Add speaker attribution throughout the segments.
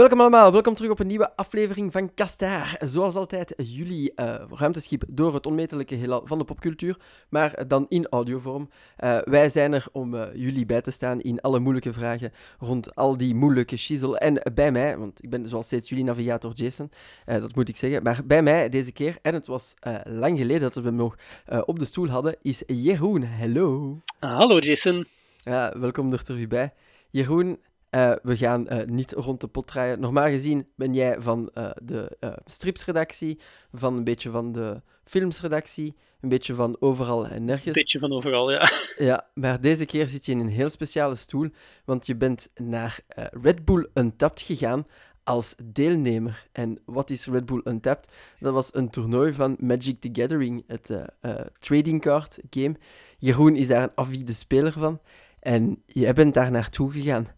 Speaker 1: Welkom allemaal, welkom terug op een nieuwe aflevering van Kastaar. Zoals altijd, jullie uh, ruimteschip door het onmetelijke heelal van de popcultuur, maar dan in audiovorm. Uh, wij zijn er om uh, jullie bij te staan in alle moeilijke vragen rond al die moeilijke shizzle. En bij mij, want ik ben zoals steeds jullie navigator Jason, dat moet ik zeggen, maar bij mij deze keer, en het was lang geleden dat we hem nog op de stoel hadden, is Jeroen. Hallo.
Speaker 2: Hallo Jason.
Speaker 1: Ja, welkom er terug bij. Jeroen, uh, we gaan uh, niet rond de pot draaien. Normaal gezien ben jij van uh, de stripsredactie, van een beetje van de filmsredactie, een beetje van overal en nergens. Een
Speaker 2: beetje van overal, ja.
Speaker 1: Ja, maar deze keer zit je in een heel speciale stoel, want je bent naar Red Bull Untapped gegaan als deelnemer. En wat is Red Bull Untapped? Dat was een toernooi van Magic the Gathering, het trading card game. Jeroen is daar een afwiede speler van. En jij bent daar naartoe gegaan.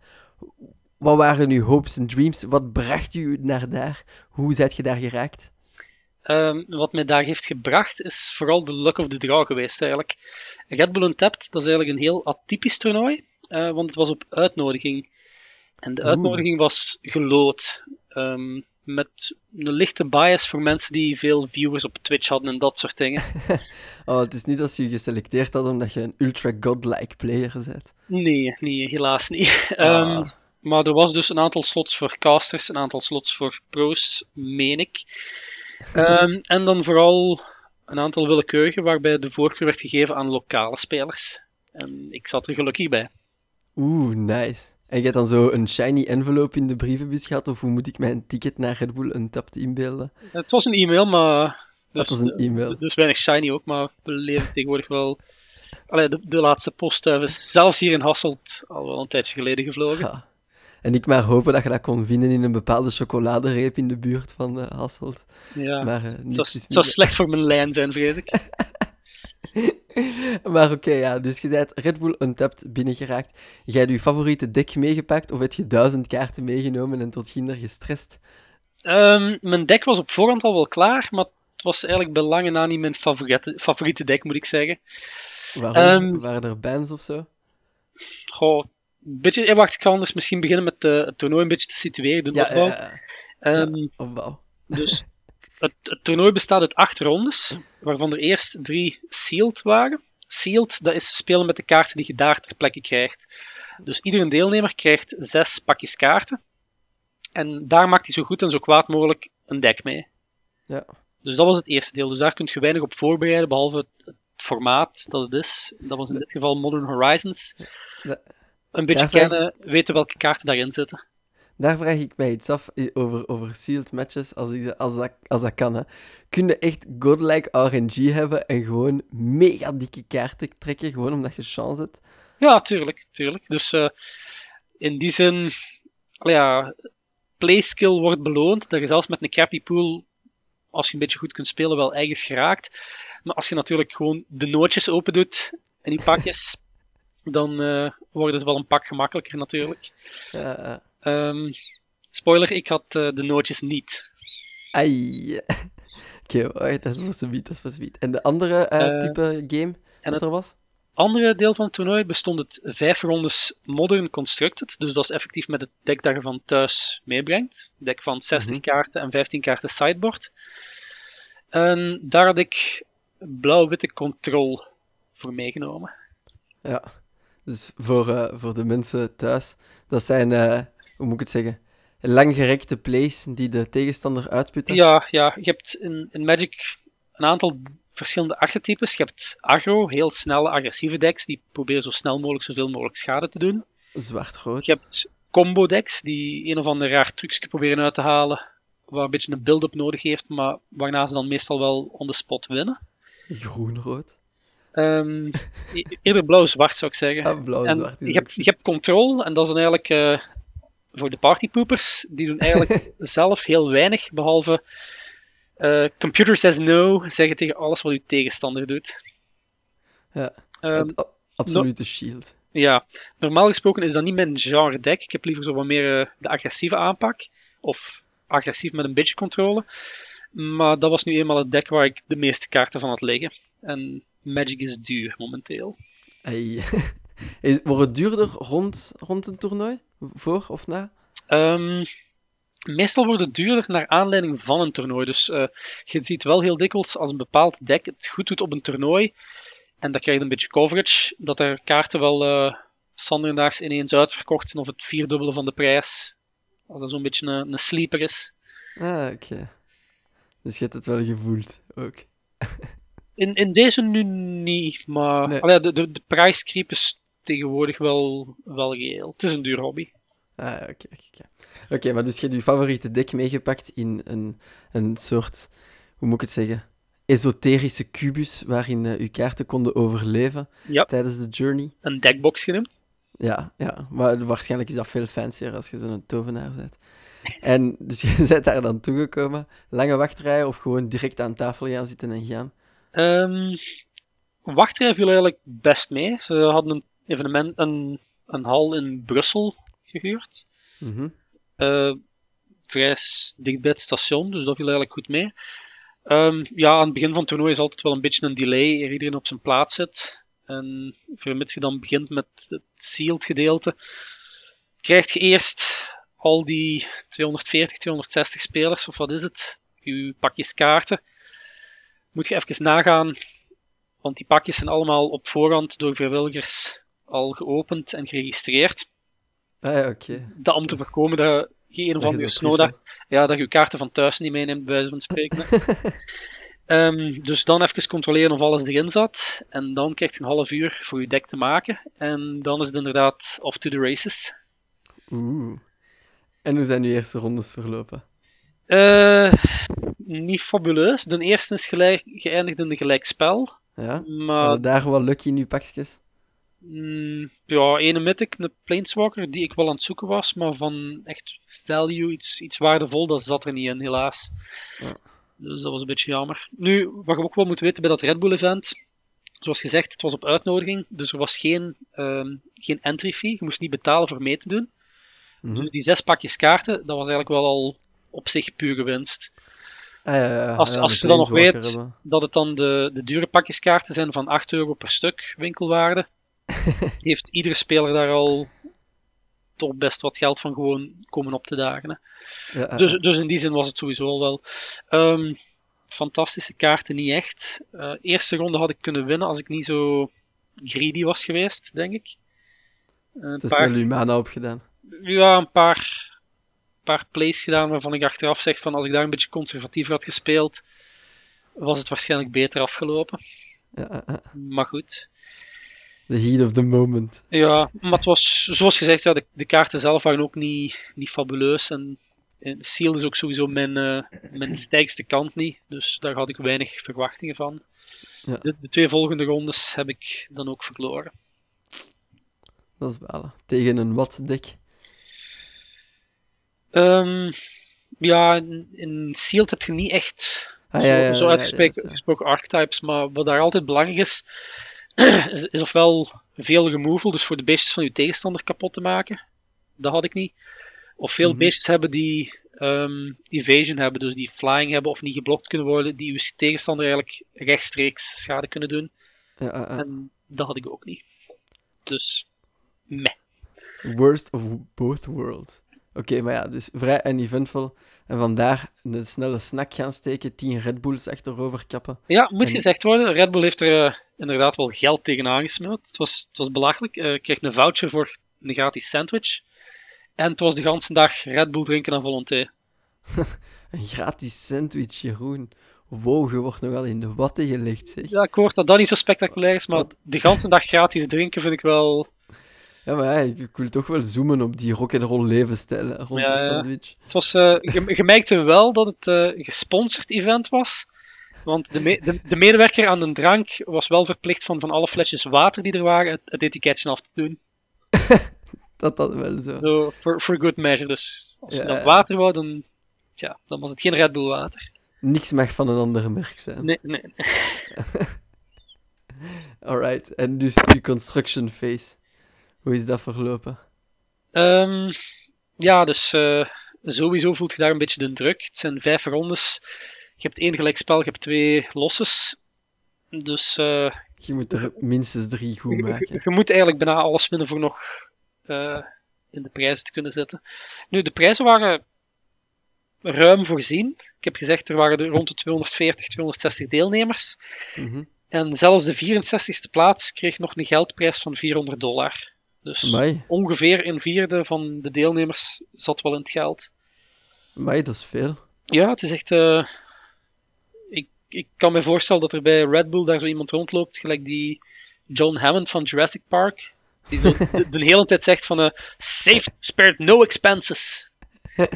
Speaker 1: Wat waren uw hopes en dreams? Wat bracht u naar daar? Hoe zijt je daar geraakt?
Speaker 2: Um, wat mij daar heeft gebracht is vooral de luck of the draw geweest eigenlijk. Red Bull Untapped, dat is eigenlijk een heel atypisch toernooi, uh, want het was op uitnodiging. En de uitnodiging was gelood. Um, met een lichte bias voor mensen die veel viewers op Twitch hadden en dat soort dingen.
Speaker 1: oh, het is niet dat ze je geselecteerd hadden omdat je een ultra godlike player bent.
Speaker 2: Nee, nee, helaas niet. Ah. Um, maar er was dus een aantal slots voor casters, een aantal slots voor pro's, meen ik. Um, en dan vooral een aantal willekeurige waarbij de voorkeur werd gegeven aan lokale spelers. En ik zat er gelukkig bij.
Speaker 1: Oeh, nice. En je hebt dan zo een shiny envelop in de brievenbus gehad, of hoe moet ik mijn ticket naar Red Bull Untapped inbeelden?
Speaker 2: Het was een e-mail, maar...
Speaker 1: Dus, dat was een e-mail.
Speaker 2: Dus weinig shiny ook, maar we leven tegenwoordig wel... Allee, de, de laatste post is zelfs hier in Hasselt al wel een tijdje geleden gevlogen. Ja.
Speaker 1: En ik maar hopen dat je dat kon vinden in een bepaalde chocoladereep in de buurt van uh, Hasselt.
Speaker 2: Ja, maar, uh, het zou slecht voor mijn lijn zijn, vrees ik.
Speaker 1: maar oké, ja. Dus je bent Red Bull Untapped binnengeraakt. Jij hebt je favoriete deck meegepakt of heb je duizend kaarten meegenomen en tot ginder gestrest?
Speaker 2: Um, mijn deck was op voorhand al wel klaar, maar het was eigenlijk bij lange na niet mijn favoriete, favoriete deck, moet ik zeggen.
Speaker 1: Waarom? Um, Waren er bands of zo?
Speaker 2: Goh, een beetje... Eh, wacht, ik ga anders misschien beginnen met uh, het toernooi een beetje te situeren, de
Speaker 1: ja,
Speaker 2: opbouw.
Speaker 1: Ja, ja. Um, ja, opbouw.
Speaker 2: Dus het, het, toernooi bestaat uit acht rondes, waarvan er eerst drie sealed waren. Sealed, dat is spelen met de kaarten die je daar ter plekke krijgt. Dus iedere deelnemer krijgt zes pakjes kaarten. En daar maakt hij zo goed en zo kwaad mogelijk een deck mee.
Speaker 1: Ja.
Speaker 2: Dus dat was het eerste deel. Dus daar kun je weinig op voorbereiden, behalve het, formaat dat het is. Dat was in dit geval Modern Horizons. Een beetje kennen, weten welke kaarten daarin zitten.
Speaker 1: Daar vraag ik mij iets af over, over sealed matches, als, ik, als, dat, als dat kan. Hè. Kun je echt godlike RNG hebben en gewoon mega dikke kaarten trekken, gewoon omdat je chance hebt?
Speaker 2: Ja, tuurlijk. tuurlijk. Dus uh, in die zin, ja, skill wordt beloond. Dat je zelfs met een crappy pool, als je een beetje goed kunt spelen, wel ergens geraakt. Maar als je natuurlijk gewoon de nootjes open doet in die pakjes, dan uh, wordt het wel een pak gemakkelijker natuurlijk.
Speaker 1: Ja,
Speaker 2: Um, spoiler, ik had uh, de nootjes niet.
Speaker 1: Ai. Oké, okay, dat is voor dat is voor En de andere uh, type game dat er was?
Speaker 2: andere deel van het toernooi bestond het vijf rondes Modern Constructed. Dus dat is effectief met het deck dat je van thuis meebrengt. Een deck van 60 mm -hmm. kaarten en 15 kaarten sideboard. En daar had ik blauw-witte control voor meegenomen.
Speaker 1: Ja, dus voor, uh, voor de mensen thuis, dat zijn uh, hoe moet ik het zeggen, langgerekte plays die de tegenstander uitputten?
Speaker 2: Ja, ja. je hebt in, in Magic een aantal verschillende archetypes. Je hebt aggro, heel snelle, agressieve decks, die proberen zo snel mogelijk zoveel mogelijk schade te doen.
Speaker 1: Zwart-groot.
Speaker 2: Je hebt combo decks, die een of ander raar trucje proberen uit te halen, waar een beetje een build-up nodig heeft, maar waarna ze dan meestal wel on the spot winnen.
Speaker 1: Groen-rood.
Speaker 2: Um, eerder blauw-zwart zou ik zeggen.
Speaker 1: Ah, blauw-zwart.
Speaker 2: Je, hebt, je hebt control, en dat is dan eigenlijk uh, voor de partypoopers, die doen eigenlijk zelf heel weinig, behalve uh, computer says no, zeggen tegen alles wat uw tegenstander doet.
Speaker 1: Ja, um, absolute no shield.
Speaker 2: Ja, normaal gesproken is dat niet mijn genre deck. Ik heb liever zo wat meer uh, de agressieve aanpak, of agressief met een beetje controle. Maar dat was nu eenmaal het deck waar ik de meeste kaarten van had liggen. En Magic is duur momenteel.
Speaker 1: Hey. Wordt het duurder rond, rond een toernooi? Voor of na?
Speaker 2: Um, meestal wordt het duurder naar aanleiding van een toernooi. Dus uh, je ziet wel heel dikwijls als een bepaald deck het goed doet op een toernooi. En dat krijgt een beetje coverage. Dat er kaarten wel uh, standaardaags ineens uitverkocht zijn of het vierdubbele van de prijs. Als dat zo'n beetje een, een sleeper is.
Speaker 1: Ah, oké. Dus je hebt het wel gevoeld ook.
Speaker 2: in, in deze nu niet, maar nee. allee, de, de, de prijscreep is tegenwoordig wel, wel geheel. Het is een duur hobby.
Speaker 1: Ah, oké, okay, oké. Okay. Oké, maar dus je hebt je favoriete deck meegepakt in een, een soort, hoe moet ik het zeggen, esoterische kubus waarin uh, uw kaarten konden overleven
Speaker 2: ja.
Speaker 1: tijdens de journey.
Speaker 2: Een deckbox genoemd.
Speaker 1: Ja, ja, maar waarschijnlijk is dat veel fancier als je zo'n tovenaar bent. En dus je bent daar dan toegekomen, lange wachtrijen of gewoon direct aan tafel gaan zitten en gaan?
Speaker 2: Um, wachtrij viel eigenlijk best mee. Ze hadden een evenement, een, een hal in Brussel gehuurd.
Speaker 1: Mm -hmm.
Speaker 2: uh, vrij dicht bij het station, dus dat viel eigenlijk goed mee. Um, ja, aan het begin van het toernooi is altijd wel een beetje een delay, eer iedereen op zijn plaats zit. En vermits je dan begint met het sealed gedeelte, krijg je eerst al die 240, 260 spelers, of wat is het, je pakjes kaarten. Moet je even nagaan, want die pakjes zijn allemaal op voorhand door vrijwilligers al geopend en geregistreerd.
Speaker 1: Ah, ja, oké.
Speaker 2: Dat om te voorkomen dat je een of andere snowdag, ja, dat je kaarten van thuis niet meeneemt, bij van spreken. um, dus dan even controleren of alles erin zat. En dan krijg je een half uur voor je deck te maken. En dan is het inderdaad off to the races.
Speaker 1: Oeh. En hoe zijn uw eerste rondes verlopen?
Speaker 2: Uh, niet fabuleus. De eerste is gelijk, geëindigd in een gelijkspel.
Speaker 1: Ja?
Speaker 2: Maar...
Speaker 1: daar wel lucky in uw pakjes?
Speaker 2: Mm, ja, ene mythic, een Planeswalker, die ik wel aan het zoeken was, maar van echt value, iets, iets waardevol, dat zat er niet in, helaas.
Speaker 1: Ja.
Speaker 2: Dus dat was een beetje jammer. Nu, wat je ook wel moet weten bij dat Red Bull event, zoals gezegd, het was op uitnodiging, dus er was geen, um, geen entry fee, je moest niet betalen voor mee te doen.
Speaker 1: Mm -hmm.
Speaker 2: Dus die zes pakjes kaarten, dat was eigenlijk wel al op zich pure winst.
Speaker 1: Ah, ja, ja,
Speaker 2: als,
Speaker 1: ja,
Speaker 2: als je dan nog weet hebben. dat het dan de, de dure pakjeskaarten zijn van 8 euro per stuk winkelwaarde, heeft iedere speler daar al toch best wat geld van gewoon komen op te dagen.
Speaker 1: Ja,
Speaker 2: dus, dus in die zin was het sowieso al wel. Um, fantastische kaarten niet echt. Uh, eerste ronde had ik kunnen winnen als ik niet zo greedy was geweest, denk ik.
Speaker 1: Uh, het is paar... wel uw mana opgedaan.
Speaker 2: Ja, een paar, paar plays gedaan waarvan ik achteraf zeg van als ik daar een beetje conservatiever had gespeeld, was het waarschijnlijk beter afgelopen.
Speaker 1: Ja, ja.
Speaker 2: Maar goed.
Speaker 1: The heat of the moment.
Speaker 2: Ja, maar het was, zoals gezegd, ja, de, de kaarten zelf waren ook niet, niet fabuleus. En, en Seal is ook sowieso mijn, uh, mijn sterkste kant niet. Dus daar had ik weinig verwachtingen van.
Speaker 1: Ja.
Speaker 2: De, de, twee volgende rondes heb ik dan ook verloren.
Speaker 1: Dat is balen. Tegen een wat deck?
Speaker 2: Um, ja, in, in Sealed heb je niet echt
Speaker 1: ah, ja, ja,
Speaker 2: zo, zo uitgesproken archetypes. Maar wat daar altijd belangrijk is, is, is ofwel veel removal, dus voor de beestjes van je tegenstander kapot te maken. Dat had ik niet. Of veel
Speaker 1: Mhm.
Speaker 2: mm -hmm. beestjes hebben die um, evasion hebben, dus die flying hebben of niet geblokt kunnen worden, die je tegenstander eigenlijk rechtstreeks schade kunnen doen.
Speaker 1: Ja.
Speaker 2: En dat had ik ook niet. Dus, meh.
Speaker 1: Worst of both worlds. Oké, okay, maar ja, dus vrij uneventful. En vandaar een snelle snack gaan steken, 10 Red Bulls achterover kappen.
Speaker 2: Ja, moet
Speaker 1: En-
Speaker 2: gezegd worden, Red Bull heeft er uh, inderdaad wel geld tegenaan gesmeeld. Het was, het was belachelijk. Uh, ik kreeg een voucher voor een gratis sandwich. En het was de hele dag Red Bull drinken aan volonté.
Speaker 1: Een gratis sandwich, Jeroen. Wow, je wordt nogal in de watten gelegd, zeg.
Speaker 2: Ja, ik hoor dat dat niet zo spectaculair is, maar
Speaker 1: Wat?
Speaker 2: de hele dag gratis drinken vind ik wel...
Speaker 1: Ja, maar ja, ik, wil toch wel zoomen op die rock'n'roll levensstijl hè, rond
Speaker 2: Ja,
Speaker 1: de
Speaker 2: ja.
Speaker 1: sandwich.
Speaker 2: Het was, uh, je, je merkte wel dat het uh, een gesponsord event was. Want de, me de, de, medewerker aan de drank was wel verplicht van, van alle flesjes water die er waren, het, het etiketje af te doen.
Speaker 1: Dat dat wel zo.
Speaker 2: Zo, for, for good measure. Dus als je
Speaker 1: Ja, ja.
Speaker 2: water wou, dan, tja, dan was het geen Red Bull water.
Speaker 1: Niks mag van een ander merk zijn.
Speaker 2: Nee, nee.
Speaker 1: Alright, en dus uw construction phase. Hoe is dat verlopen?
Speaker 2: Um, ja, dus uh, sowieso voelt je daar een beetje de druk. Het zijn vijf rondes. Je hebt één gelijkspel, je hebt twee losses. Dus uh,
Speaker 1: Je moet er minstens drie goed maken.
Speaker 2: je, je moet eigenlijk bijna alles winnen voor nog uh, in de prijzen te kunnen zetten. Nu, de prijzen waren ruim voorzien. Ik heb gezegd, er waren er rond de 240, 260 deelnemers.
Speaker 1: Mhm.
Speaker 2: En zelfs de 64ste plaats kreeg nog een geldprijs van 400 dollar. Dus
Speaker 1: Amai.
Speaker 2: ongeveer een vierde van de deelnemers zat wel in het geld.
Speaker 1: Amai, dat is veel.
Speaker 2: Ja, het is echt. eh, ik, ik kan me voorstellen dat er bij Red Bull daar zo iemand rondloopt, gelijk die John Hammond van Jurassic Park. Die zo de, de hele tijd zegt van. eh Save, spared no expenses.
Speaker 1: We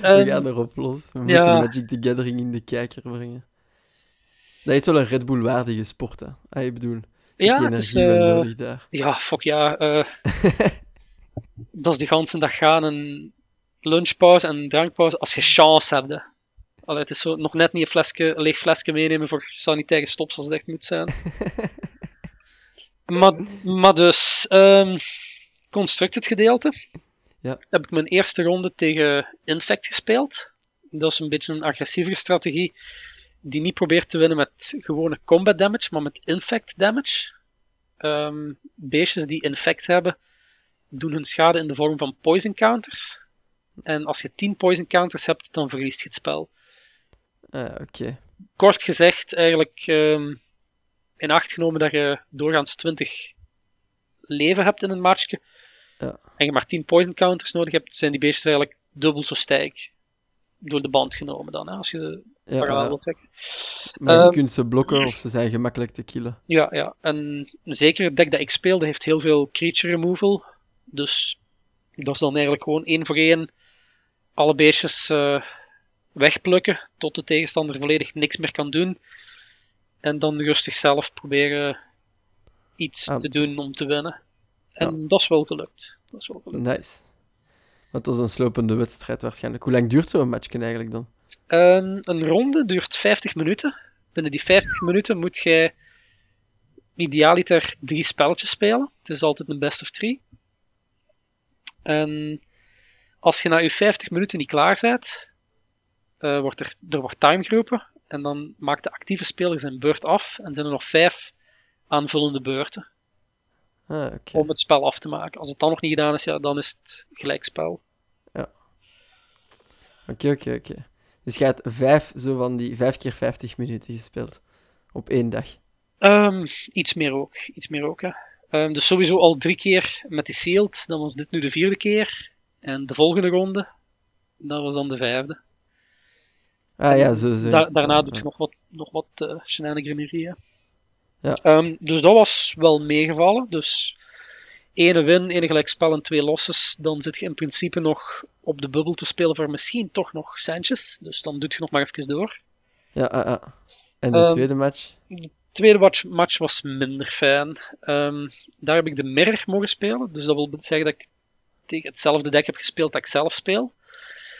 Speaker 2: Ehm,
Speaker 1: gaan erop los. We
Speaker 2: ja.
Speaker 1: moeten Magic the Gathering in de kijker brengen. Dat is wel een Red Bull waardige sport, hè. Ah, ik bedoel, je hebt
Speaker 2: ja,
Speaker 1: die energie wel
Speaker 2: eh,
Speaker 1: nodig daar.
Speaker 2: ja, fuck ja. eh, dat is de ganse dag gaan en lunchpauze en drankpauze als je chance hebt. hè. Allee, het is zo nog net niet een, flesje, een leeg flesje meenemen voor sanitaire stops zoals het echt moet zijn. maar, maar dus, ehm, constructed gedeelte.
Speaker 1: Ja.
Speaker 2: Heb ik mijn eerste ronde tegen Infect gespeeld. Dat is een beetje een agressievere strategie. Die niet probeert te winnen met gewone combat damage, maar met infect damage. Ehm, beestjes die infect hebben, doen hun schade in de vorm van poison counters. En als je 10 poison counters hebt, dan verliest je het spel.
Speaker 1: Ah, oké.
Speaker 2: Kort gezegd, eigenlijk ehm, in acht genomen dat je doorgaans 20 leven hebt in een matchje.
Speaker 1: Ja.
Speaker 2: En je maar 10 poison counters nodig hebt, zijn die beestjes eigenlijk dubbel zo sterk. Door de band genomen dan, hè, als je de
Speaker 1: Ja,
Speaker 2: parallel wil trekken.
Speaker 1: Maar je
Speaker 2: Ehm,
Speaker 1: kunt ze blokken of ze zijn gemakkelijk te killen.
Speaker 2: Ja, ja. En zeker het deck dat ik speelde heeft heel veel creature removal. Dus dat is dan eigenlijk gewoon één voor één alle beestjes eh, wegplukken tot de tegenstander volledig niks meer kan doen. En dan rustig zelf proberen iets
Speaker 1: Ah.
Speaker 2: te doen om te winnen. En dat is wel gelukt. Dat is wel gelukt.
Speaker 1: Nice. Dat is een slopende wedstrijd waarschijnlijk. Hoe lang duurt zo'n matchje eigenlijk dan?
Speaker 2: Een, een ronde duurt 50 minuten. Binnen die 50 minuten moet jij idealiter drie spelletjes spelen. Het is altijd een best of three. En als je na je 50 minuten niet klaar bent, eh, wordt er, er wordt time geroepen. En dan maakt de actieve speler zijn beurt af. En zijn er nog vijf aanvullende beurten
Speaker 1: Ah,
Speaker 2: om het spel af te maken. Als het dan nog niet gedaan is, ja, dan is het gelijkspel.
Speaker 1: Oké, oké, oké. Dus je hebt vijf, zo van die vijf keer 50 minuten gespeeld. Op één dag.
Speaker 2: Ehm, iets meer ook. Iets meer ook hè. Ehm, dus sowieso al drie keer met die sealed. Dan was dit nu de vierde keer. En de volgende ronde, dat was dan de vijfde.
Speaker 1: Ah ja, zo. zo
Speaker 2: Da- daarna doe je nog wat, nog wat hè.
Speaker 1: Ja.
Speaker 2: Ehm, dus dat was wel meegevallen. Dus ene win, ene gelijkspel en twee losses. Dan zit je in principe nog op de bubbel te spelen voor misschien toch nog centjes. Dus dan doet je nog maar even door.
Speaker 1: Ja, ah, ah. En de
Speaker 2: Ehm,
Speaker 1: tweede match?
Speaker 2: tweede match, was minder fijn. Ehm, daar heb ik de mirror mogen spelen. Dus dat wil zeggen dat ik tegen hetzelfde deck heb gespeeld dat ik zelf speel.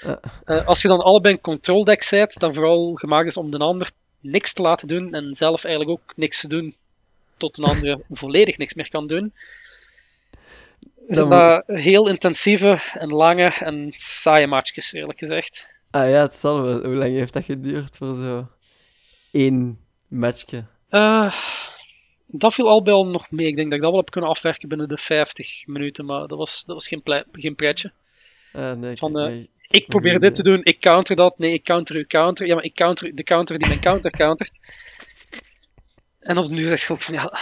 Speaker 1: Ja.
Speaker 2: Eh, als je dan allebei een control deck zijt, dan vooral gemaakt is om de ander niks te laten doen en zelf eigenlijk ook niks te doen tot een andere volledig niks meer kan doen. Zijn dat heel intensieve en lange en saaie matchjes, eerlijk gezegd.
Speaker 1: Ah ja, het zal wel. Hoe lang heeft dat geduurd voor zo één matchje?
Speaker 2: Eh, dat viel al bij al nog mee. Ik denk dat ik dat wel heb kunnen afwerken binnen de 50 minuten, maar dat was, dat was geen, geen pretje.
Speaker 1: Ah, nee,
Speaker 2: Van,
Speaker 1: kijk,
Speaker 2: eh,
Speaker 1: nee.
Speaker 2: Ik probeer dit te doen, ik counter dat, nee, ik counter uw counter. Ja, maar ik counter de counter die mijn counter countert. En op de duur zeg je ook van, ja,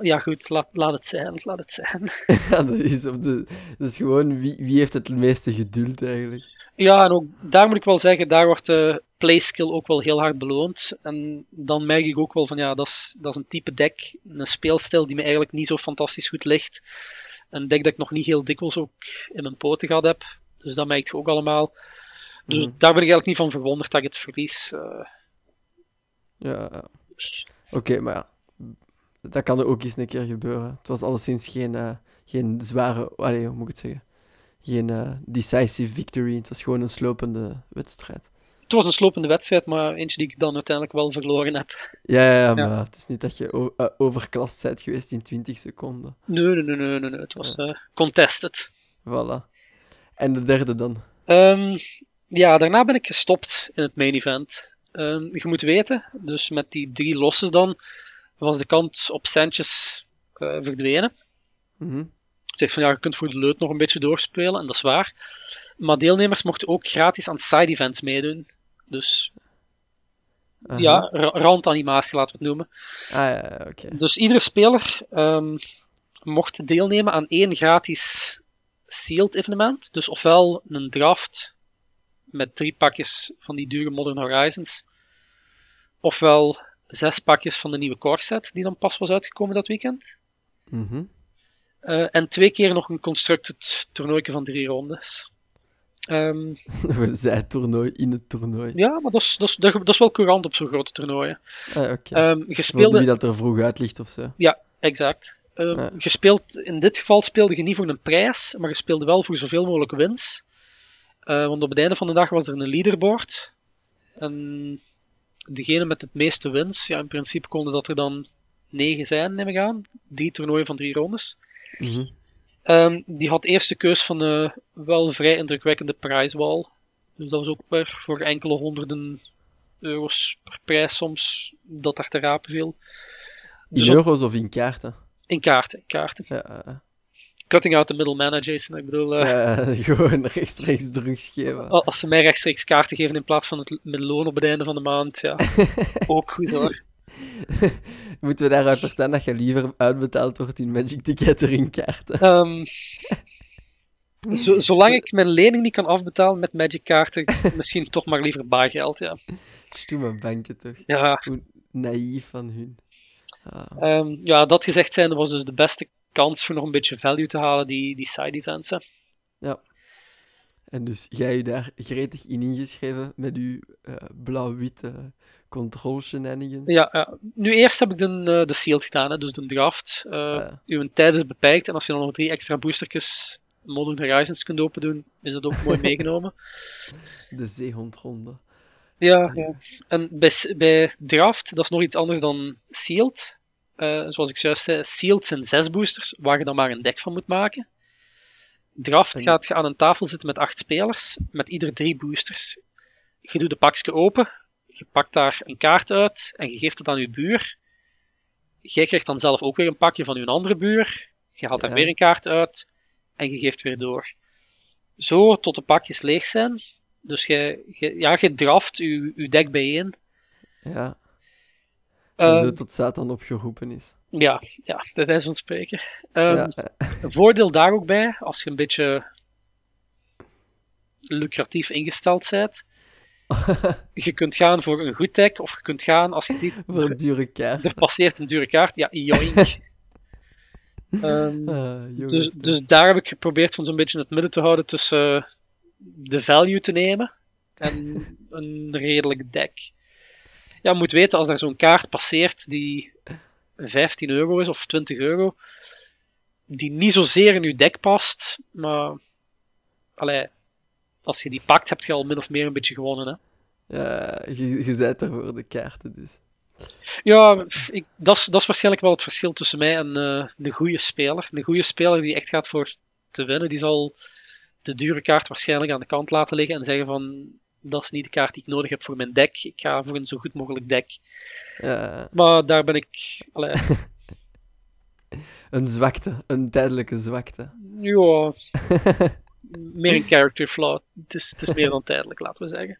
Speaker 2: ja goed, laat, laat het zijn, laat het zijn.
Speaker 1: Ja, dat is, op de, dat is gewoon wie, wie heeft het meeste geduld eigenlijk.
Speaker 2: Ja, en ook daar moet ik wel zeggen, daar wordt de playskill ook wel heel hard beloond. En dan merk ik ook wel van, ja, dat is, dat is een type deck, een speelstijl die me eigenlijk niet zo fantastisch goed ligt. Een deck dat ik nog niet heel dikwijls ook in mijn poten gehad heb. Dus dat merk je ook allemaal. Dus
Speaker 1: Mhm.
Speaker 2: daar ben ik eigenlijk niet van verwonderd dat ik het verlies. eh.
Speaker 1: Ja, Oké, maar ja. Dat kan er ook eens een keer gebeuren. Het was alleszins geen, eh, geen zware... Allee, hoe moet ik het zeggen? Geen eh, decisive victory. Het was gewoon een slopende wedstrijd.
Speaker 2: Het was een slopende wedstrijd, maar eentje die ik dan uiteindelijk wel verloren heb.
Speaker 1: Ja, ja, ja, maar het is niet dat je eh, overklast bent geweest in 20 seconden.
Speaker 2: Nee, nee, nee, nee, nee, nee. het was contested.
Speaker 1: Voilà. En de derde dan?
Speaker 2: Ehm, ja, daarna ben ik gestopt in het main event. Ehm, je moet weten, dus met die drie losses dan, was de kant op centjes eh, verdwenen.
Speaker 1: Mhm.
Speaker 2: Ik zeg van ja, je kunt voor de leut nog een beetje doorspelen, en dat is waar. Maar deelnemers mochten ook gratis aan side events meedoen. Dus ja, ra- randanimatie laten we het noemen.
Speaker 1: Ah, ja.
Speaker 2: Dus iedere speler ehm, mocht deelnemen aan één gratis sealed evenement. Dus ofwel een draft met drie pakjes van die dure Modern Horizons. Ofwel zes pakjes van de nieuwe core set die dan pas was uitgekomen dat weekend.
Speaker 1: Mhm.
Speaker 2: Eh, en twee keer nog een constructed toernooitje van drie rondes. Ehm,
Speaker 1: We zijn toernooi in het toernooi.
Speaker 2: ja, maar dat is, dat, is, dat is wel courant op zo'n grote toernooien.
Speaker 1: Ah, Voor
Speaker 2: speelde...
Speaker 1: wie dat er vroeg uit ligt of zo.
Speaker 2: Exact. Ehm,
Speaker 1: Ja.
Speaker 2: je speelt, in dit geval speelde je niet voor een prijs, maar je speelde wel voor zoveel mogelijk wins. Eh, want op het einde van de dag was er een leaderboard. En degene met het meeste wins, ja, in principe konden dat er dan negen zijn, neem ik aan. Drie toernooien van drie rondes.
Speaker 1: Mhm.
Speaker 2: Ehm, die had eerst de keus van een wel vrij indrukwekkende prijswall. Dus dat was ook weer voor enkele honderden euro's per prijs soms dat daar te rapen viel.
Speaker 1: In
Speaker 2: Dus
Speaker 1: euro's of in kaarten?
Speaker 2: in kaarten, in kaarten.
Speaker 1: Ja, eh,
Speaker 2: Cutting out the middleman, Jason. Ik bedoel, eh,
Speaker 1: gewoon rechtstreeks drugs geven.
Speaker 2: al- als ze mij rechtstreeks kaarten geven in plaats van het loon op het einde van de maand, ja, ook goed hoor.
Speaker 1: Moeten we daaruit verstaan dat je liever uitbetaald wordt in Magic the Gathering kaarten?
Speaker 2: Ehm, zo- zolang ik mijn lening niet kan afbetalen met Magic kaarten, misschien toch maar liever baargeld, ja.
Speaker 1: Stoeme banken toch?
Speaker 2: Ja,
Speaker 1: Naïef van hun. Ah.
Speaker 2: Ehm, ja, dat gezegd zijnde was dus de beste kans voor nog een beetje value te halen, die, die side events. Hè.
Speaker 1: En dus jij je daar gretig in ingeschreven met uw eh, blauw-witte control shenanigans?
Speaker 2: Ja, ja. nu eerst heb ik de, eh, de sealed gedaan, hè, dus de draft. Eh,
Speaker 1: Ja.
Speaker 2: Uw tijd is beperkt en als je dan nog drie extra boostertjes Modern Horizons kunt open doen, is dat ook mooi meegenomen.
Speaker 1: De zeehondronde.
Speaker 2: Ja, ja. En bij, bij draft, dat is nog iets anders dan sealed. Eh, zoals ik juist zei, sealed zijn zes boosters, waar je dan maar een deck van moet maken. Draft
Speaker 1: En-
Speaker 2: gaat je aan een tafel zitten met acht spelers, met ieder drie boosters. Je doet de pakje open, je pakt daar een kaart uit en je geeft het aan je buur. Jij krijgt dan zelf ook weer een pakje van je andere buur. Je haalt daar
Speaker 1: Ja.
Speaker 2: weer een kaart uit en je geeft weer door. Zo tot de pakjes leeg zijn. Dus je, je, ja, je draft je, je deck bijeen.
Speaker 1: Ja. En
Speaker 2: Ehm,
Speaker 1: zo tot Satan opgeroepen is.
Speaker 2: ja, ja, bij wijze van spreken. Ehm,
Speaker 1: ja.
Speaker 2: Een voordeel daar ook bij, als je een beetje lucratief ingesteld bent. Je kunt gaan voor een goed deck, of je kunt gaan als je die.
Speaker 1: Voor een dure kaart.
Speaker 2: Er passeert een dure kaart, ja, joink. Ehm,
Speaker 1: Ah,
Speaker 2: dus, dus daar heb ik geprobeerd van zo'n beetje het midden te houden tussen eh, de value te nemen en een redelijk deck. Ja, moet weten, als er zo'n kaart passeert die 15 euro is of 20 euro, die niet zozeer in je deck past, maar allee, als je die pakt, heb je al min of meer een beetje gewonnen. Hè?
Speaker 1: Ja, je, je bent er voor de kaarten dus.
Speaker 2: Ja, ik, dat, is, dat is waarschijnlijk wel het verschil tussen mij en eh, de goede speler. Een goede speler die echt gaat voor te winnen, die zal de dure kaart waarschijnlijk aan de kant laten liggen en zeggen van dat is niet de kaart die ik nodig heb voor mijn deck. Ik ga voor een zo goed mogelijk deck.
Speaker 1: Ja,
Speaker 2: Maar daar ben ik, allee,
Speaker 1: een zwakte, een tijdelijke zwakte.
Speaker 2: ja, meer een character flaw. Het is, het is meer dan tijdelijk, laten we zeggen.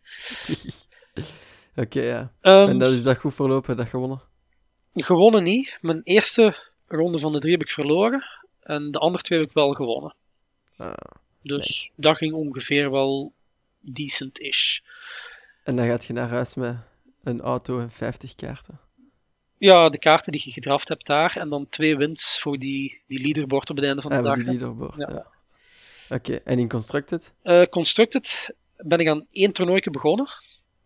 Speaker 1: Oké, ja.
Speaker 2: Ehm,
Speaker 1: En dat is dat goed verlopen, dat gewonnen?
Speaker 2: Gewonnen niet. Mijn eerste ronde van de drie heb ik verloren. En de andere twee heb ik wel gewonnen.
Speaker 1: Ah,
Speaker 2: Dus
Speaker 1: nice.
Speaker 2: dat ging ongeveer wel decent-ish.
Speaker 1: En dan gaat je naar huis met een auto en 50 kaarten.
Speaker 2: Ja, de kaarten die je gedraft hebt daar. En dan twee wins voor die, die leaderboard op het einde van de
Speaker 1: voor
Speaker 2: dag.
Speaker 1: die leaderboard,
Speaker 2: Ja.
Speaker 1: ja. Oké, en in Constructed?
Speaker 2: Eh, Constructed ben ik aan één toernooitje begonnen.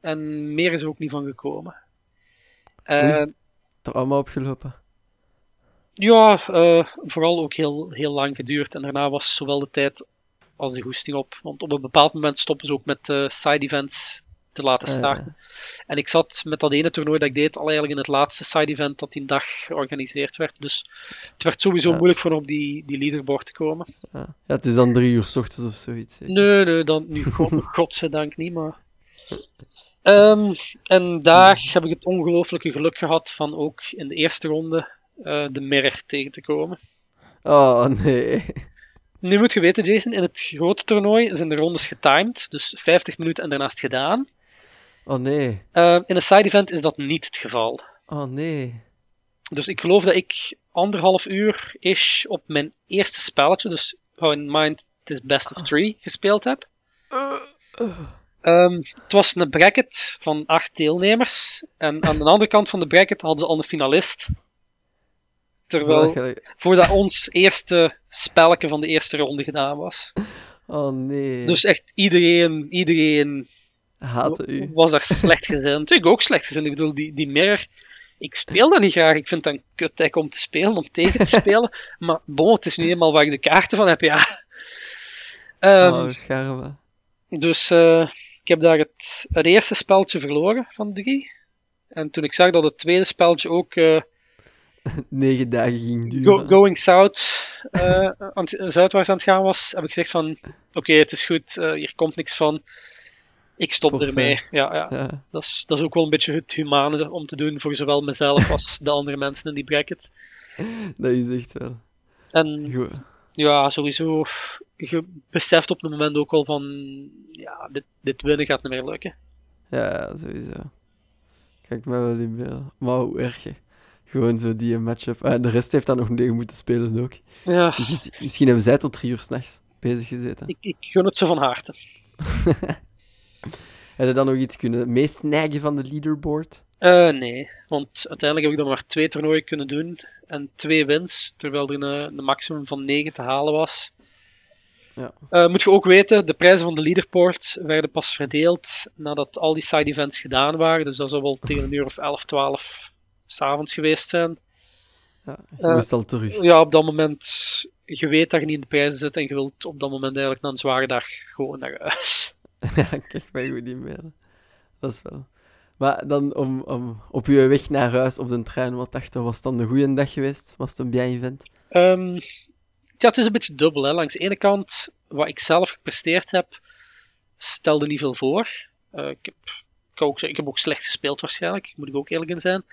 Speaker 2: En meer is er ook niet van gekomen.
Speaker 1: Oei. Trauma opgelopen?
Speaker 2: ja, eh, vooral ook heel, heel lang geduurd. En daarna was zowel de tijd als de goesting op. Want op een bepaald moment stoppen ze ook met eh, side events te laten
Speaker 1: ja.
Speaker 2: starten. En ik zat met dat ene toernooi dat ik deed al eigenlijk in het laatste side event dat die dag georganiseerd werd. Dus het werd sowieso
Speaker 1: Ja.
Speaker 2: moeilijk voor op die, die leaderboard te komen.
Speaker 1: Ja. ja, het is dan drie uur s ochtends of zoiets. zeker?
Speaker 2: Nee, nee, dan nu god, godzijdank niet, maar... Ehm, en daar heb ik het ongelooflijke geluk gehad van ook in de eerste ronde eh, de Mirror tegen te komen.
Speaker 1: Oh, nee.
Speaker 2: Nu moet je weten, Jason, in het grote toernooi zijn de rondes getimed, dus 50 minuten en daarnaast gedaan.
Speaker 1: Oh nee.
Speaker 2: Uh, in een side event is dat niet het geval.
Speaker 1: Oh nee.
Speaker 2: Dus ik geloof dat ik anderhalf uur is op mijn eerste spelletje, dus hou in mind, het is best of three, gespeeld heb. Um, het was een bracket van acht deelnemers. En aan de andere kant van de bracket hadden ze al een finalist. Terwijl, voordat ons eerste spelletje van de eerste ronde gedaan was.
Speaker 1: Oh nee.
Speaker 2: Dus echt iedereen, iedereen
Speaker 1: Haatte u.
Speaker 2: was daar slecht gezind. Ik ook slecht gezind. Ik bedoel, die, die mirror, ik speel dat niet graag. Ik vind het een kut om te spelen, om tegen te spelen. maar bon, het is niet helemaal waar ik de kaarten van heb, ja.
Speaker 1: Um, oh, garme.
Speaker 2: Dus uh, ik heb daar het, het eerste speltje verloren van drie. En toen ik zag dat het tweede speltje ook uh,
Speaker 1: negen dagen ging duren.
Speaker 2: Go, going south, uh, aan, zuidwaarts aan het gaan was, heb ik gezegd van, oké, okay, het is goed, uh, hier komt niks van. Ik stop ermee. Ja, ja.
Speaker 1: Ja.
Speaker 2: Dat, is, dat is ook wel een beetje het humane om te doen voor zowel mezelf als de andere mensen in die bracket.
Speaker 1: Dat is echt wel.
Speaker 2: En
Speaker 1: Goed.
Speaker 2: ja, sowieso, je beseft op het moment ook wel van, ja, dit, dit winnen gaat niet meer lukken.
Speaker 1: Ja, sowieso. Ik me wel inbeelden. Maar hoe erg, hè. Gewoon zo die matchup. Ah, de rest heeft dan nog tegen moeten spelen ook.
Speaker 2: Ja,
Speaker 1: Dus mis- misschien hebben zij tot drie uur s'nachts bezig gezeten.
Speaker 2: ik, ik gun het ze van harte.
Speaker 1: Heb je dan nog iets kunnen meesnijgen van de leaderboard?
Speaker 2: Eh, nee, want uiteindelijk heb ik dan maar twee toernooien kunnen doen en twee wins, terwijl er een, een maximum van negen te halen was.
Speaker 1: Ja.
Speaker 2: Eh, moet je ook weten, de prijzen van de leaderboard werden pas verdeeld nadat al die side events gedaan waren, dus dat zou wel tegen een uur of 11, 12 s'avonds geweest zijn.
Speaker 1: Ja, je
Speaker 2: Eh,
Speaker 1: moest al terug.
Speaker 2: Ja, op dat moment, je weet dat je niet in de prijzen zit en je wilt op dat moment eigenlijk na een zware dag gewoon naar huis.
Speaker 1: Ja, kijk mij goed inbeelden. Dat is wel. Maar dan om, om op je weg naar huis op de trein, wat dacht je, was het dan een goede dag geweest? Was het een bien event?
Speaker 2: Ehm, ja, het is een beetje dubbel. Hè. Langs de ene kant, wat ik zelf gepresteerd heb, stelde niet veel voor. Eh, ik, heb, ik, ook, ik heb ook slecht gespeeld waarschijnlijk, moet ik ook eerlijk in zijn.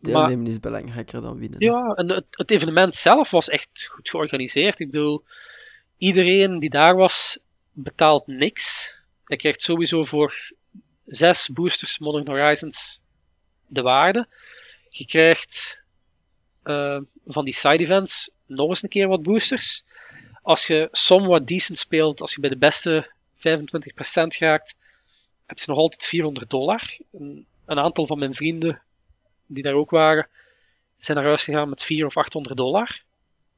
Speaker 1: Deelnemen is belangrijker dan winnen.
Speaker 2: Ja, en het, het evenement zelf was echt goed georganiseerd. Ik bedoel, iedereen die daar was, betaalt niks. Je krijgt sowieso voor zes boosters Modern Horizons de waarde. Je krijgt eh, van die side events nog eens een keer wat boosters. Als je somewhat decent speelt, als je bij de beste 25% geraakt, heb je nog altijd 400 dollar. Een, een aantal van mijn vrienden die daar ook waren, zijn naar huis gegaan met 400 of 800 dollar.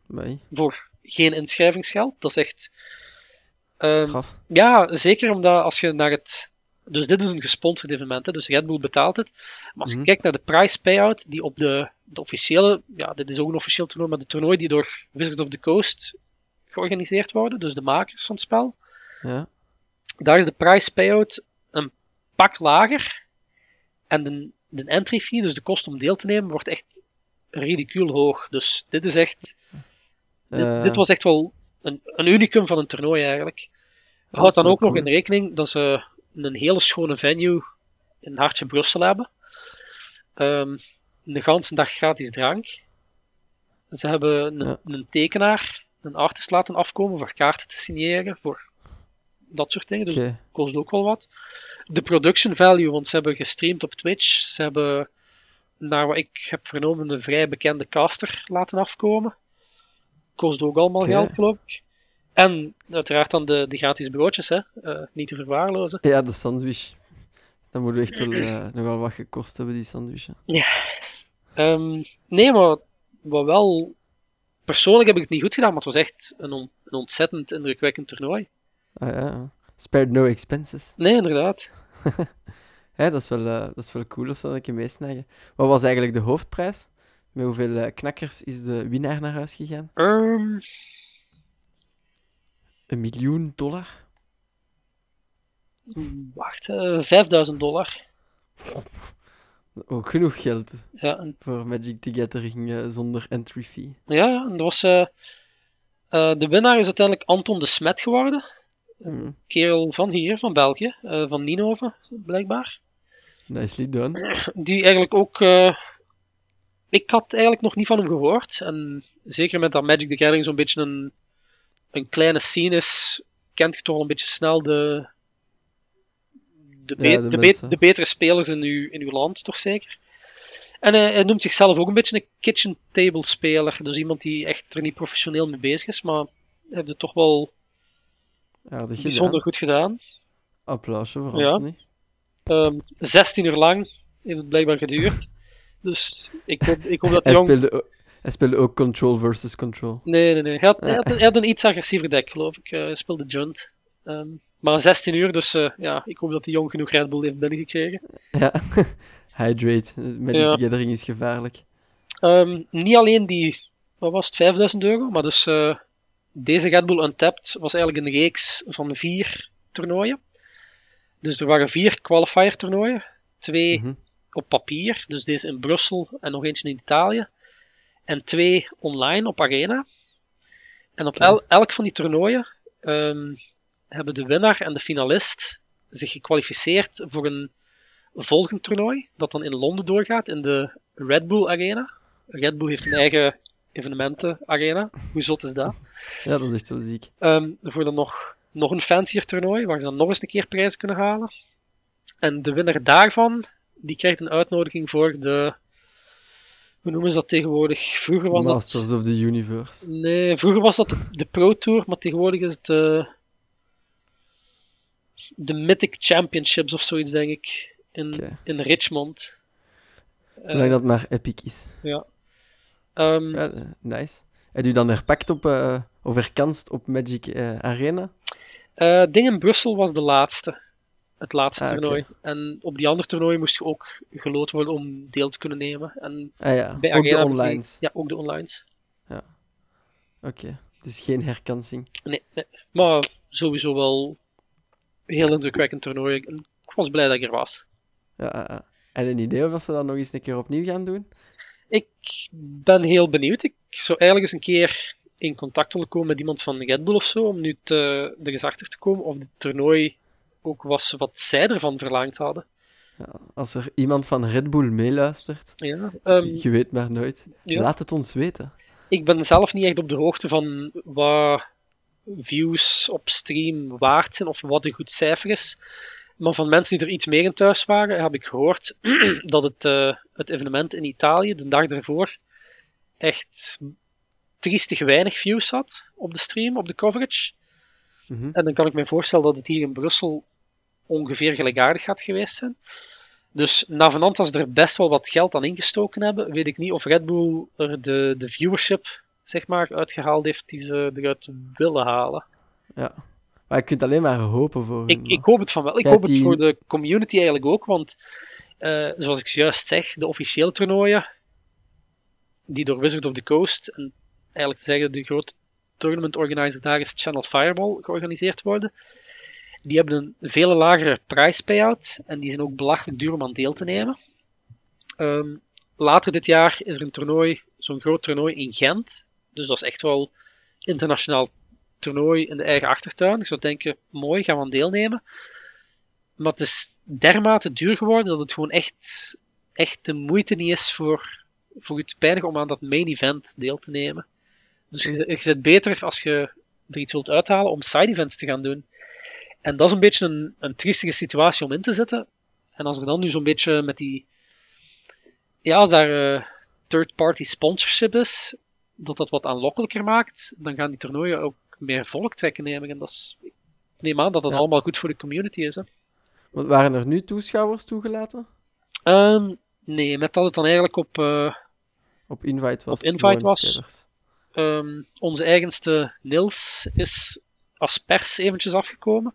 Speaker 1: Nee,
Speaker 2: Voor geen inschrijvingsgeld. Dat is echt.
Speaker 1: straf.
Speaker 2: ja, zeker omdat als je naar het. Dus dit is een gesponsord evenement, hè, dus Red Bull betaalt het. Maar als
Speaker 1: Mhm.
Speaker 2: je kijkt naar de price payout, die op de, de officiële. Ja, dit is ook een officieel toernooi, maar de toernooi die door Wizards of the Coast georganiseerd worden, dus de makers van het spel.
Speaker 1: Ja.
Speaker 2: Daar is de price payout een pak lager. En de, de entry fee, dus de kost om deel te nemen, wordt echt ridicuul hoog. Dus dit is echt. Dit,
Speaker 1: Eh,
Speaker 2: dit was echt wel een, een unicum van een toernooi eigenlijk. Houd dan ook nog in rekening dat ze een hele schone venue in Hartje Brussel hebben. Ehm de ganse dag gratis drank. Ze hebben een,
Speaker 1: Ja.
Speaker 2: een tekenaar, een artist laten afkomen voor kaarten te signeren, voor dat soort dingen. Dus
Speaker 1: Oké.
Speaker 2: kost ook wel wat. De production value, want ze hebben gestreamd op Twitch. Ze hebben, naar wat ik heb vernomen, een vrij bekende caster laten afkomen. Kost ook allemaal geld, geloof ik. En uiteraard dan de, de gratis broodjes, hè. Eh, niet te verwaarlozen.
Speaker 1: Ja, de sandwich. Dat moet echt wel eh, nogal wat gekost hebben, die sandwichen.
Speaker 2: Ehm, nee, maar wat wel... Persoonlijk heb ik het niet goed gedaan, maar het was echt een, on- een ontzettend indrukwekkend toernooi.
Speaker 1: Ah ja. Spared no expenses.
Speaker 2: Nee, inderdaad.
Speaker 1: Ja, dat is wel, eh, dat is wel cool als dat een keer meesnijden. Wat was eigenlijk de hoofdprijs? Met hoeveel eh, knakkers is de winnaar naar huis gegaan?
Speaker 2: Ehm,
Speaker 1: Een miljoen dollar?
Speaker 2: wacht, eh 5000 dollar.
Speaker 1: Ook genoeg geld
Speaker 2: Ja, en
Speaker 1: voor Magic the Gathering zonder entry fee.
Speaker 2: Ja, en dat was, de winnaar is uiteindelijk Anton de Smet geworden.
Speaker 1: Hm,
Speaker 2: Kerel van hier, van België, eh, van Ninove, blijkbaar.
Speaker 1: Nicely done.
Speaker 2: Die eigenlijk ook. eh, ik had eigenlijk nog niet van hem gehoord. En zeker met dat Magic the Gathering zo'n beetje een een kleine scene is, kent je toch al een beetje snel de, de, be-
Speaker 1: Ja, de
Speaker 2: de, be-
Speaker 1: mensen.
Speaker 2: de betere spelers in uw, in uw land, toch zeker? En hij, hij noemt zichzelf ook een beetje een kitchen table speler. Dus iemand die echt er niet professioneel mee bezig is, maar hij heeft het toch wel
Speaker 1: Aardig
Speaker 2: bijzonder
Speaker 1: gedaan.
Speaker 2: goed gedaan.
Speaker 1: Applausje voor
Speaker 2: Ja.
Speaker 1: Anthony.
Speaker 2: Ehm 16 uur lang heeft het blijkbaar geduurd. Dus ik hoop, ik hoop dat
Speaker 1: Hij
Speaker 2: Jong...
Speaker 1: speelde, hij speelde ook Control versus Control.
Speaker 2: Nee, nee, nee. Hij had, hij had, een- hij had een iets agressiever deck, geloof ik. Eh, hij speelde Junt. Ehm, maar 16 uur, dus eh, ja, ik hoop dat hij jong genoeg Red Bull heeft binnengekregen.
Speaker 1: Ja. Hydrate. Magic
Speaker 2: Ja.
Speaker 1: the Gathering is gevaarlijk.
Speaker 2: Ehm, niet alleen die, wat was het, 5000 euro, maar dus eh, deze Red Bull Untapped was eigenlijk een reeks van vier toernooien. Dus er waren vier qualifier toernooien. Twee
Speaker 1: Mhm.
Speaker 2: op papier, dus deze in Brussel en nog eentje in Italië. En twee online op Arena. En op el- elk van die toernooien ehm, hebben de winnaar en de finalist zich gekwalificeerd voor een volgend toernooi, dat dan in Londen doorgaat, in de Red Bull Arena. Red Bull heeft een eigen evenementen-arena. Hoe zot is dat?
Speaker 1: Ja, dat is echt wel ziek.
Speaker 2: Ehm voor dan nog, nog een fancier toernooi, waar ze dan nog eens een keer prijzen kunnen halen. En de winnaar daarvan, die krijgt een uitnodiging voor de... Hoe noemen ze dat tegenwoordig? Vroeger was dat...
Speaker 1: Masters of the Universe.
Speaker 2: Nee, vroeger was dat de, Pro Tour, maar tegenwoordig is het de... De Mythic Championships of zoiets, denk ik. In, in Richmond. Eh,
Speaker 1: Zolang dat maar epic is. Ja, eh, nice. Heb je dan herpakt op, eh, of herkanst op Magic eh, Arena?
Speaker 2: Eh, ding in Brussel was de laatste. Het laatste
Speaker 1: Ah,
Speaker 2: toernooi. En op die andere toernooi moest je ook geloot worden om deel te kunnen nemen. En
Speaker 1: Ah ja,
Speaker 2: bij
Speaker 1: ook de
Speaker 2: Arena die-
Speaker 1: onlines.
Speaker 2: Ja, ook de onlines.
Speaker 1: Oké, dus geen herkansing.
Speaker 2: Nee, nee. Maar sowieso wel een heel indrukwekkend toernooi. En Ik was blij dat ik er was.
Speaker 1: Ja. En een idee of ze dat nog eens een keer opnieuw gaan doen?
Speaker 2: Ik ben heel benieuwd. Ik zou eigenlijk eens een keer in contact willen komen met iemand van Red Bull of zo, om nu te, er eens achter te komen of het toernooi ook was wat zij ervan verlangd hadden.
Speaker 1: Ja, als er iemand van Red Bull meeluistert,
Speaker 2: Ja, ehm,
Speaker 1: je weet maar nooit.
Speaker 2: ja.
Speaker 1: Laat het ons weten.
Speaker 2: ik ben zelf niet echt op de hoogte van wat views op stream waard zijn of wat een goed cijfer is. Maar van mensen die er iets meer in thuis waren, heb ik gehoord dat het, eh, het evenement in Italië, de dag daarvoor, echt triestig weinig views had op de stream, op de coverage.
Speaker 1: Mhm.
Speaker 2: En dan kan ik me voorstellen dat het hier in Brussel ongeveer gelijkaardig gaat geweest zijn. Dus navenant als ze er best wel wat geld aan ingestoken hebben, weet ik niet of Red Bull er de, de viewership zeg maar, uitgehaald heeft die ze eruit willen halen.
Speaker 1: Ja. Maar je kunt alleen maar hopen voor
Speaker 2: Ik, hoop het van wel. Ik hoop het voor de community eigenlijk ook, want eh, zoals ik juist zeg, de officiële toernooien, die door Wizard of the Coast, en eigenlijk te zeggen de grote tournament organizer daar is Channel Fireball georganiseerd worden, die hebben een veel lagere price payout en die zijn ook belachelijk duur om aan deel te nemen. Ehm, later dit jaar is er een toernooi, zo'n groot toernooi in Gent, dus dat is echt wel internationaal toernooi in de eigen achtertuin. Ik zou denken, mooi, gaan we aan deelnemen. Maar het is dermate duur geworden dat het gewoon echt, echt de moeite niet is voor, voor je te pijnigen om aan dat main event deel te nemen. Dus je, je zit beter als je er iets wilt uithalen om side events te gaan doen. En dat is een beetje een, een triestige situatie om in te zitten. En als er dan nu zo'n beetje met die. Ja, als daar eh, third-party sponsorship is, dat dat wat aanlokkelijker maakt, dan gaan die toernooien ook meer volk trekken, neem ik. En dat is, ik neem aan dat dat
Speaker 1: Ja.
Speaker 2: allemaal goed voor de community is. Hè.
Speaker 1: Want waren er nu toeschouwers toegelaten?
Speaker 2: Ehm, nee, met dat het dan eigenlijk op eh,
Speaker 1: Op invite was.
Speaker 2: Op invite was. ehm, onze eigenste Nils is als pers eventjes afgekomen.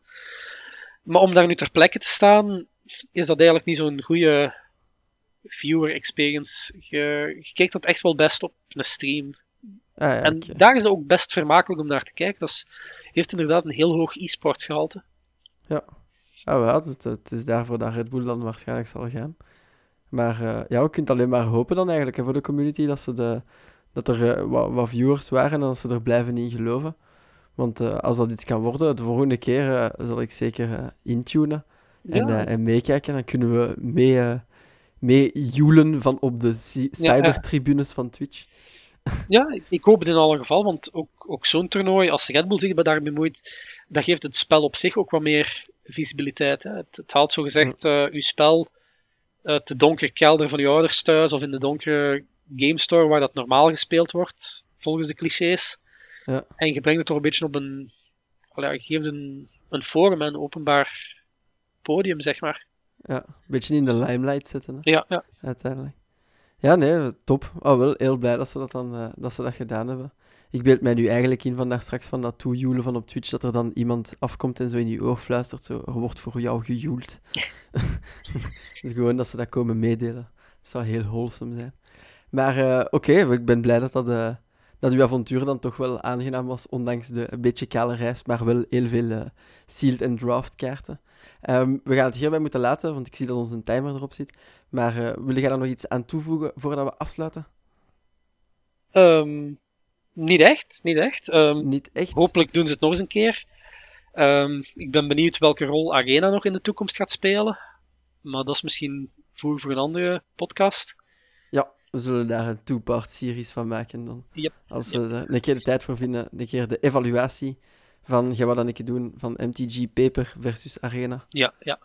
Speaker 2: Maar om daar nu ter plekke te staan, is dat eigenlijk niet zo'n goede viewer experience. Je, je kijkt dat echt wel best op een stream.
Speaker 1: Ah, ja,
Speaker 2: en daar is het ook best vermakelijk om naar te kijken. Dat is, heeft inderdaad een heel hoog e-sports gehalte.
Speaker 1: Ah, wel, het, het is daarvoor dat Red Bull dan waarschijnlijk zal gaan. Maar eh, ja, je kunt alleen maar hopen dan eigenlijk hè, voor de community dat, ze de, dat er eh, wat, wat viewers waren en dat ze er blijven in geloven. Want eh, als dat iets kan worden, de volgende keer zal ik zeker intunen en,
Speaker 2: Ja.
Speaker 1: en meekijken. Dan kunnen we mee, mee joelen van op de
Speaker 2: Ja, ja.
Speaker 1: cybertribunes van Twitch.
Speaker 2: Ja, ik, ik hoop het in alle geval, want ook, ook zo'n toernooi, als Red Bull zich daarmee bemoeit, dat geeft het spel op zich ook wat meer visibiliteit. Hè. Het, het haalt zogezegd uh, uw spel uit de donkere kelder van uw ouders thuis of in de donkere game store waar dat normaal gespeeld wordt, volgens de clichés.
Speaker 1: Ja.
Speaker 2: En je brengt het toch een beetje op een. Ja, je geeft een, een forum en een openbaar podium, zeg maar.
Speaker 1: Ja, een beetje in de limelight zitten. Hè?
Speaker 2: Ja, ja.
Speaker 1: Uiteindelijk. Ja, nee, top. Oh, wel heel blij dat ze dat dan uh, dat, ze dat gedaan hebben. Ik beeld mij nu eigenlijk in van daar straks van dat toejoelen van op Twitch, dat er dan iemand afkomt en zo in je oor fluistert, zo, er wordt voor jou gejoeld. Gewoon dat ze dat komen meedelen. Dat zou heel wholesome zijn. Maar uh, oké, okay, ik ben blij dat dat, uh, dat uw avontuur dan toch wel aangenaam was, ondanks de een beetje kale reis, maar wel heel veel uh, sealed en draft kaarten. Um, we gaan het hierbij moeten laten, want ik zie dat onze timer erop zit. Maar wil jij daar nog iets aan toevoegen voordat we afsluiten?
Speaker 2: Um, niet echt, niet echt. Um,
Speaker 1: niet echt.
Speaker 2: Hopelijk doen ze het nog eens een keer. ik ben benieuwd welke rol Arena nog in de toekomst gaat spelen. Maar dat is misschien voor, voor een andere podcast.
Speaker 1: Ja, we zullen daar een two-part series van maken dan.
Speaker 2: Yep.
Speaker 1: Als we er een keer de tijd voor vinden, een keer de evaluatie van gaan we dan een keer doen van MTG Paper versus Arena.
Speaker 2: Ja, ja.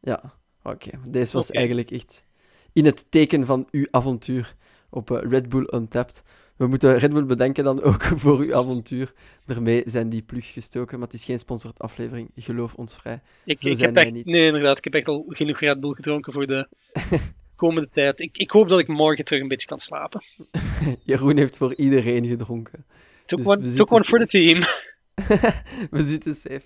Speaker 1: Ja, oké. Okay. Deze was eigenlijk echt in het teken van uw avontuur op uh, Red Bull Untapped. We moeten Red Bull bedenken dan ook voor uw avontuur. Daarmee zijn die plugs gestoken, maar het is geen sponsored aflevering. Geloof ons vrij.
Speaker 2: Ik,
Speaker 1: Zo
Speaker 2: ik
Speaker 1: zijn
Speaker 2: heb
Speaker 1: wij
Speaker 2: echt,
Speaker 1: niet.
Speaker 2: nee, inderdaad, ik heb echt al genoeg Red Bull gedronken voor de komende tijd. Ik, ik hoop dat ik morgen terug een beetje kan slapen.
Speaker 1: Jeroen heeft voor iedereen gedronken.
Speaker 2: Took
Speaker 1: Dus
Speaker 2: one, took one for the team.
Speaker 1: we zitten safe.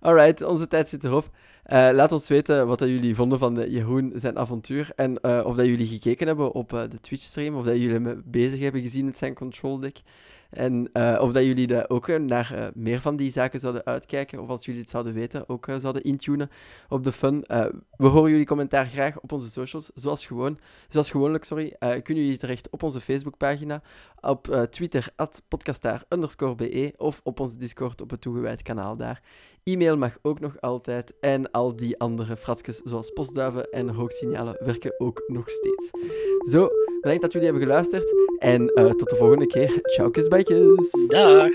Speaker 1: Alright, onze tijd zit erop. Uh, laat ons weten wat dat jullie vonden van de Jeroen zijn avontuur. En uh, of dat jullie gekeken hebben op uh, de Twitch-stream. Of dat jullie hem bezig hebben gezien met zijn control deck. En of dat jullie daar ook naar meer van die zaken zouden uitkijken. Of als jullie het zouden weten, ook zouden intunen op de fun. we horen jullie commentaar graag op onze socials. Zoals, gewoon, zoals gewoonlijk, sorry, kunnen jullie terecht op onze Facebookpagina. Op Twitter, at podcastaar be. Of op onze Discord op het toegewijd kanaal daar. E-mail mag ook nog altijd. En al die andere fratsjes zoals postduiven en rooksignalen werken ook nog steeds. Zo, bedankt dat jullie hebben geluisterd. En tot de volgende keer. Ciao, kusbijkjes.
Speaker 2: Dag.